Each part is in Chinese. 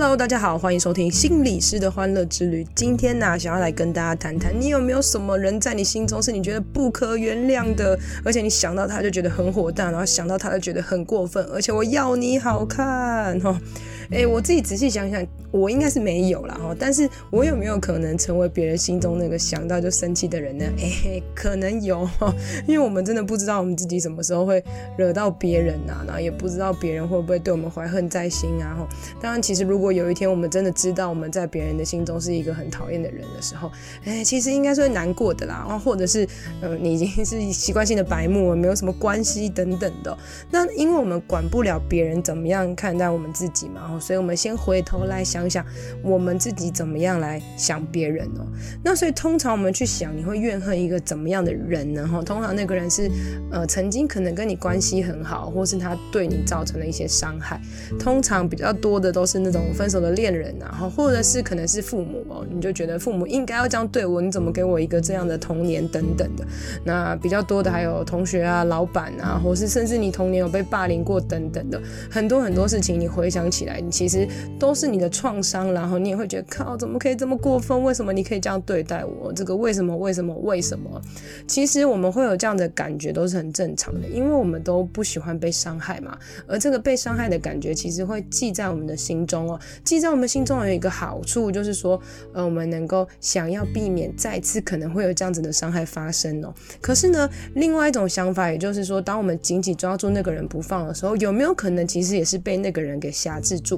Hello，大家好，欢迎收听心理师的欢乐之旅。今天呢、想要来跟大家谈谈，你有没有什么人在你心中是你觉得不可原谅的，而且你想到他就觉得很火大，然后想到他就觉得很过分，而且我要你好看哈。哎，我自己仔细想想，我应该是没有啦哈，但是我有没有可能成为别人心中那个想到就生气的人呢？哎，可能有，因为我们真的不知道我们自己什么时候会惹到别人啊，然后也不知道别人会不会对我们怀恨在心啊哈。当然，其实如果有一天我们真的知道我们在别人的心中是一个很讨厌的人的时候，哎，其实应该是会难过的啦，哦或者是嗯、你已经是习惯性的白目，没有什么关系等等的。那因为我们管不了别人怎么样看待我们自己嘛。所以，我们先回头来想想，我们自己怎么样来想别人哦。那所以，通常我们去想，你会怨恨一个怎么样的人呢？哈，通常那个人是，呃，曾经可能跟你关系很好，或是他对你造成了一些伤害。通常比较多的都是那种分手的恋人，然后或者是可能是父母哦，你就觉得父母应该要这样对我，你怎么给我一个这样的童年等等的。那比较多的还有同学啊、老板啊，或是甚至你童年有被霸凌过等等的，很多很多事情，你回想起来。其实都是你的创伤，然后你也会觉得靠，怎么可以这么过分？为什么你可以这样对待我？这个为什么？为什么？为什么？其实我们会有这样的感觉都是很正常的，因为我们都不喜欢被伤害嘛。而这个被伤害的感觉，其实会记在我们的心中哦。记在我们心中有一个好处，就是说，呃，我们能够想要避免再次可能会有这样子的伤害发生哦。可是呢，另外一种想法，也就是说，当我们紧紧抓住那个人不放的时候，有没有可能其实也是被那个人给挟制住？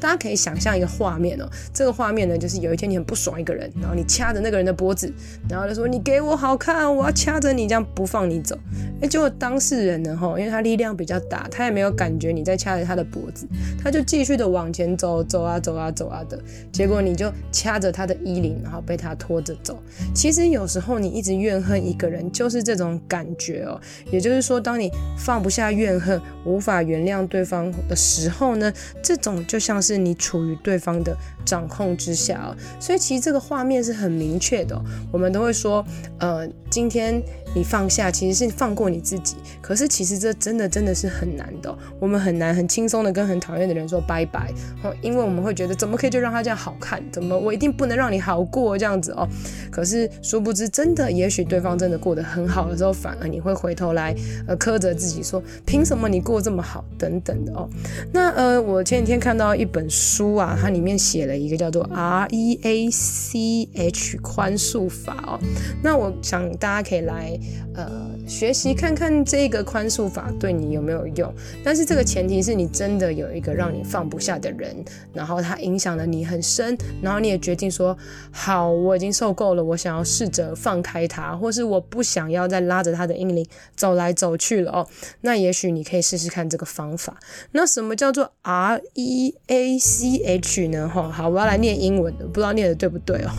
大家可以想象一个画面哦，这个画面呢，就是有一天你很不爽一个人，然后你掐着那个人的脖子，然后就说你给我好看，我要掐着你这样不放你走。哎，结果当事人呢，哈，因为他力量比较大，他也没有感觉你在掐着他的脖子，他就继续的往前走，走啊走啊走啊的，结果你就掐着他的衣领，然后被他拖着走。其实有时候你一直怨恨一个人，就是这种感觉哦。也就是说，当你放不下怨恨，无法原谅对方的时候呢，这种。就像是你处于对方的掌控之下哦，所以其实这个画面是很明确的。我们都会说，呃，今天你放下，其实是放过你自己。可是其实这真的真的是很难的。我们很难很轻松的跟很讨厌的人说拜拜哦，因为我们会觉得怎么可以就让他这样好看？怎么我一定不能让你好过这样子哦？可是殊不知，真的也许对方真的过得很好的时候，反而你会回头来呃苛责自己说，凭什么你过这么好等等的哦。那呃，我前几天看到一本书啊，它里面写了一个叫做 R E A C H 宽恕法哦。那我想大家可以来呃学习看看这个宽恕法对你有没有用。但是这个前提是你真的有一个让你放不下的人，然后他影响了你很深，然后你也决定说好，我已经受够了，我想要试着放开他，或是我不想要再拉着他的阴灵走来走去了哦。那也许你可以试试看这个方法。那什么叫做 R E A C H 呢？哈，好，我要来念英文的，不知道念的对不对哦。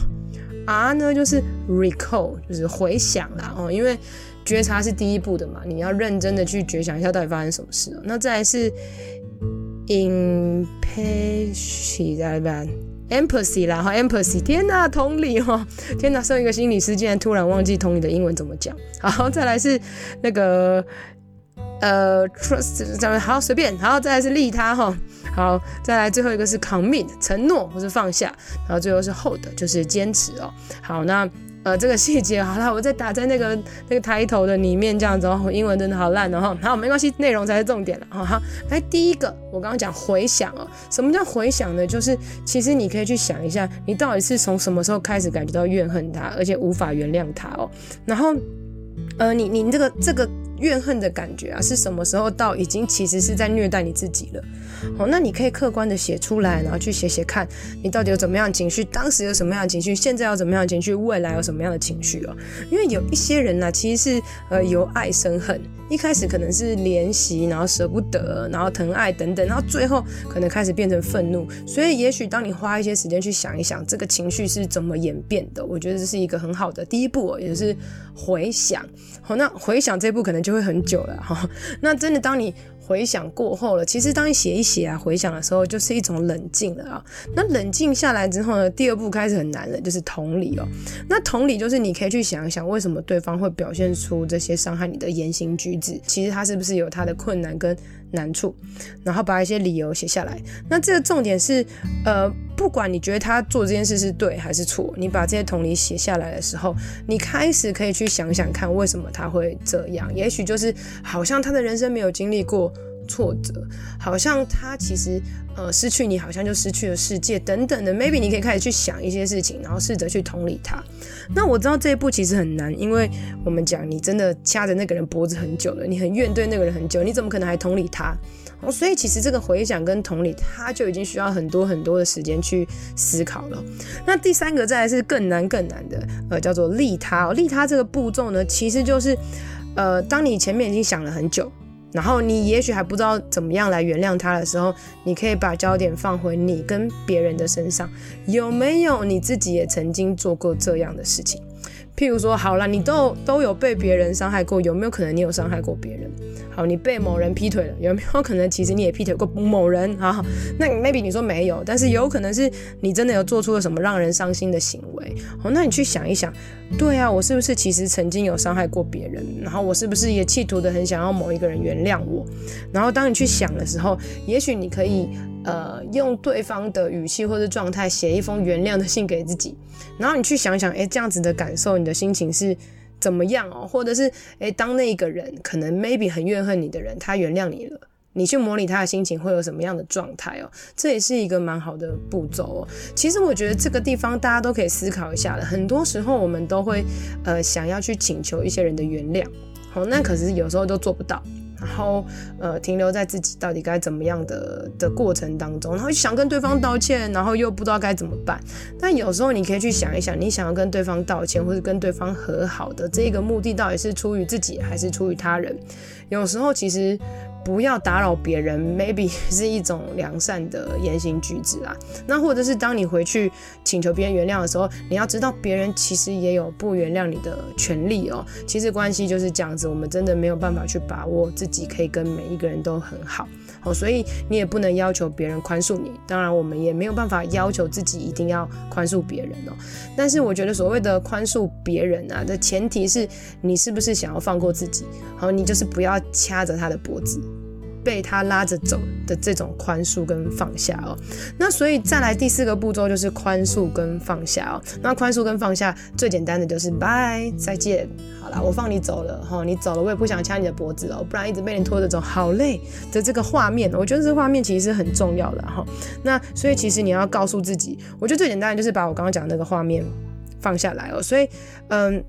R 呢就是 recall，就是回想啦哦，因为觉察是第一步的嘛，你要认真的去觉想一下到底发生什么事。那再来是 empathy，再来 empathy 啦哈，empathy，天哪，同理哈，天哪，身为一个心理师，竟然突然忘记同理的英文怎么讲。好，再来是那个。呃，trust，咱们好随便，然后再来是利他哈，好，再来最后一个是 commit，承诺或是放下，然后最后是 hold，就是坚持哦。好，那呃这个细节好了，我再打在那个那个抬头的里面这样子哦。英文真的好烂哦，好，没关系，内容才是重点了。好，好，来第一个，我刚刚讲回想哦，什么叫回想呢？就是其实你可以去想一下，你到底是从什么时候开始感觉到怨恨他，而且无法原谅他哦。然后呃，你你这个这个。怨恨的感觉啊，是什么时候到已经其实是在虐待你自己了？好，那你可以客观的写出来，然后去写写看，你到底有怎么样情绪，当时有什么样的情绪，现在有怎么样的情绪，未来有什么样的情绪哦？因为有一些人呢、其实是呃由爱生恨。一开始可能是怜惜，然后舍不得，然后疼爱等等，然后最后可能开始变成愤怒。所以，也许当你花一些时间去想一想这个情绪是怎么演变的，我觉得这是一个很好的第一步，也是回想。好，那回想这步可能就会很久了哈。那真的，当你回想过后了，其实当你写一写啊，回想的时候，就是一种冷静了啊。那冷静下来之后呢，第二步开始很难了，就是同理哦。那同理就是你可以去想一想，为什么对方会表现出这些伤害你的言行举止？其实他是不是有他的困难跟难处？然后把一些理由写下来。那这个重点是，呃，不管你觉得他做这件事是对还是错，你把这些同理写下来的时候，你开始可以去想想看，为什么他会这样？也许就是好像他的人生没有经历过。挫折，好像他其实呃失去你，好像就失去了世界等等的。Maybe 你可以开始去想一些事情，然后试着去同理他。那我知道这一步其实很难，因为我们讲你真的掐着那个人脖子很久了，你很怨对那个人很久，你怎么可能还同理他？哦，所以其实这个回想跟同理，他就已经需要很多很多的时间去思考了。那第三个再来是更难更难的，呃，叫做利他哦。利他这个步骤呢，其实就是呃，当你前面已经想了很久。然后你也许还不知道怎么样来原谅他的时候，你可以把焦点放回你跟别人的身上，有没有你自己也曾经做过这样的事情？譬如说，好了，你都都有被别人伤害过，有没有可能你有伤害过别人？好，你被某人劈腿了，有没有可能其实你也劈腿过某人？好，那 maybe 你说没有，但是有可能是你真的有做出了什么让人伤心的行为。好，那你去想一想，对啊，我是不是其实曾经有伤害过别人？然后我是不是也企图的很想要某一个人原谅我？然后当你去想的时候，也许你可以。呃，用对方的语气或者状态写一封原谅的信给自己，然后你去想想，诶，这样子的感受，你的心情是怎么样哦？或者是，诶，当那一个人可能 maybe 很怨恨你的人，他原谅你了，你去模拟他的心情会有什么样的状态哦？这也是一个蛮好的步骤哦。其实我觉得这个地方大家都可以思考一下的。很多时候我们都会呃想要去请求一些人的原谅，好，那可是有时候都做不到。然后，呃，停留在自己到底该怎么样的的过程当中，然后想跟对方道歉，然后又不知道该怎么办。但有时候你可以去想一想，你想要跟对方道歉或者跟对方和好的这个目的，到底是出于自己还是出于他人？有时候其实。不要打扰别人，maybe 是一种良善的言行举止啊。那或者是当你回去请求别人原谅的时候，你要知道别人其实也有不原谅你的权利哦。其实关系就是这样子，我们真的没有办法去把握自己可以跟每一个人都很好哦，所以你也不能要求别人宽恕你。当然，我们也没有办法要求自己一定要宽恕别人哦。但是我觉得所谓的宽恕别人啊的前提是你是不是想要放过自己？好，你就是不要掐着他的脖子。被他拉着走的这种宽恕跟放下哦，那所以再来第四个步骤就是宽恕跟放下哦。那宽恕跟放下最简单的就是拜，再见，好啦，我放你走了哈，你走了我也不想掐你的脖子哦，不然一直被你拖着走好累的这个画面，我觉得这画面其实是很重要的哈。那所以其实你要告诉自己，我觉得最简单的就是把我刚刚讲的那个画面放下来哦。所以嗯。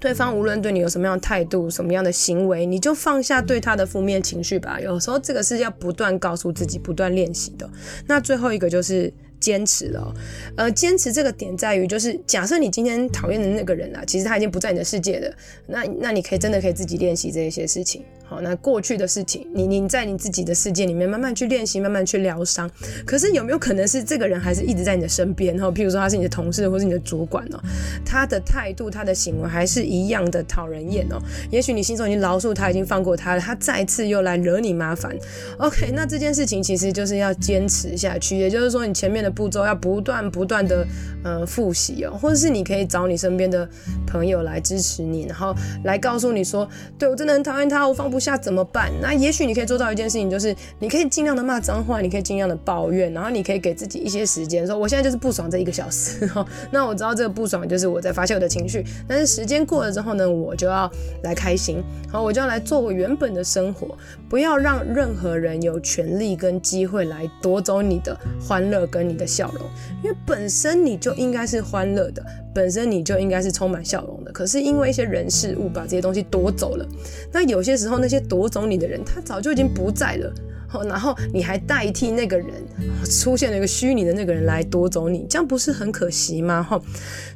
对方无论对你有什么样的态度、什么样的行为，你就放下对他的负面情绪吧。有时候这个是要不断告诉自己、不断练习的。那最后一个就是。坚持了，呃，坚持这个点在于，就是假设你今天讨厌的那个人啊，其实他已经不在你的世界了，那那你可以真的可以自己练习这些事情，好，那过去的事情，你你在你自己的世界里面慢慢去练习，慢慢去疗伤。可是有没有可能是这个人还是一直在你的身边？哈，譬如说他是你的同事或是你的主管哦，他的态度、他的行为还是一样的讨人厌哦。也许你心中已经饶恕他，已经放过他了，他再次又来惹你麻烦。OK，那这件事情其实就是要坚持下去，也就是说你前面的步骤要不断不断的呃复习哦，或者是你可以找你身边的朋友来支持你，然后来告诉你说，对，我真的很讨厌他，我放不下怎么办？那也许你可以做到一件事情，就是你可以尽量的骂脏话，你可以尽量的抱怨，然后你可以给自己一些时间，说我现在就是不爽这一个小时哈。那我知道这个不爽就是我在发泄我的情绪，但是时间过了之后呢，我就要来开心，好，我就要来做我原本的生活，不要让任何人有权利跟机会来夺走你的欢乐跟你的笑容。因为本身你就应该是欢乐的，本身你就应该是充满笑容。可是因为一些人事物把这些东西夺走了，那有些时候那些夺走你的人，他早就已经不在了。然后你还代替那个人出现了一个虚拟的那个人来夺走你，这样不是很可惜吗？哈，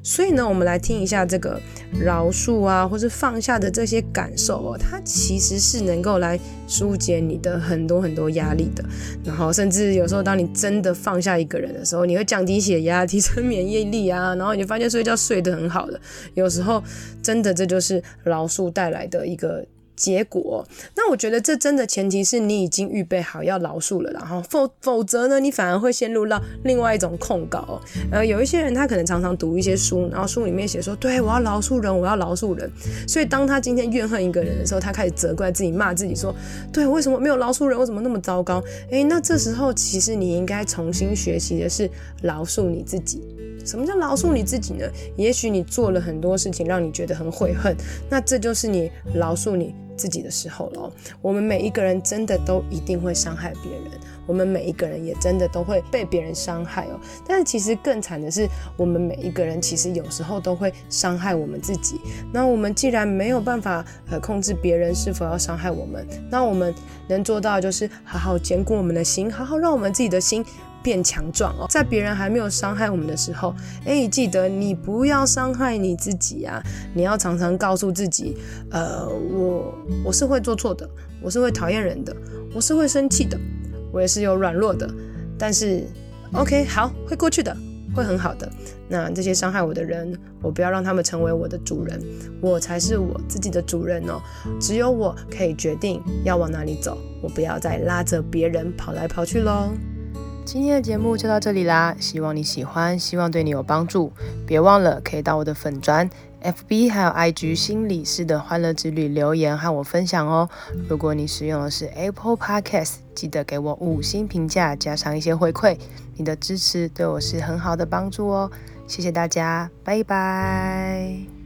所以呢，我们来听一下这个饶恕啊，或是放下的这些感受哦，它其实是能够来疏解你的很多很多压力的。然后甚至有时候，当你真的放下一个人的时候，你会降低血压、提升免疫力啊，然后你就发现睡觉睡得很好的。有时候真的这就是饶恕带来的一个。结果。那我觉得这真的前提是你已经预备好要饶恕了，然后否否则呢，你反而会陷入到另外一种控告。呃，有一些人他可能常常读一些书，然后书里面写说，对，我要饶恕人，我要饶恕人。所以当他今天怨恨一个人的时候，他开始责怪自己，骂自己说，对，为什么没有饶恕人？我怎么那么糟糕？诶，那这时候其实你应该重新学习的是饶恕你自己。什么叫饶恕你自己呢？也许你做了很多事情让你觉得很悔恨，那这就是你饶恕你自己的时候了。我们每一个人真的都一定会伤害别人，我们每一个人也真的都会被别人伤害哦。但是其实更惨的是，我们每一个人其实有时候都会伤害我们自己。那我们既然没有办法呃控制别人是否要伤害我们，那我们能做到的就是好好坚固我们的心，好好让我们自己的心。变强壮哦，在别人还没有伤害我们的时候，诶，记得你不要伤害你自己啊！你要常常告诉自己，呃，我我是会做错的，我是会讨厌人的，我是会生气的，我也是有软弱的，但是，OK，好，会过去的，会很好的。那这些伤害我的人，我不要让他们成为我的主人，我才是我自己的主人哦。只有我可以决定要往哪里走，我不要再拉着别人跑来跑去喽。今天的节目就到这里啦，希望你喜欢，希望对你有帮助。别忘了可以到我的粉专 FB 还有 IG 心理师的欢乐之旅留言和我分享哦。如果你使用的是 Apple Podcast，记得给我五星评价，加上一些回馈，你的支持对我是很好的帮助哦。谢谢大家，拜拜。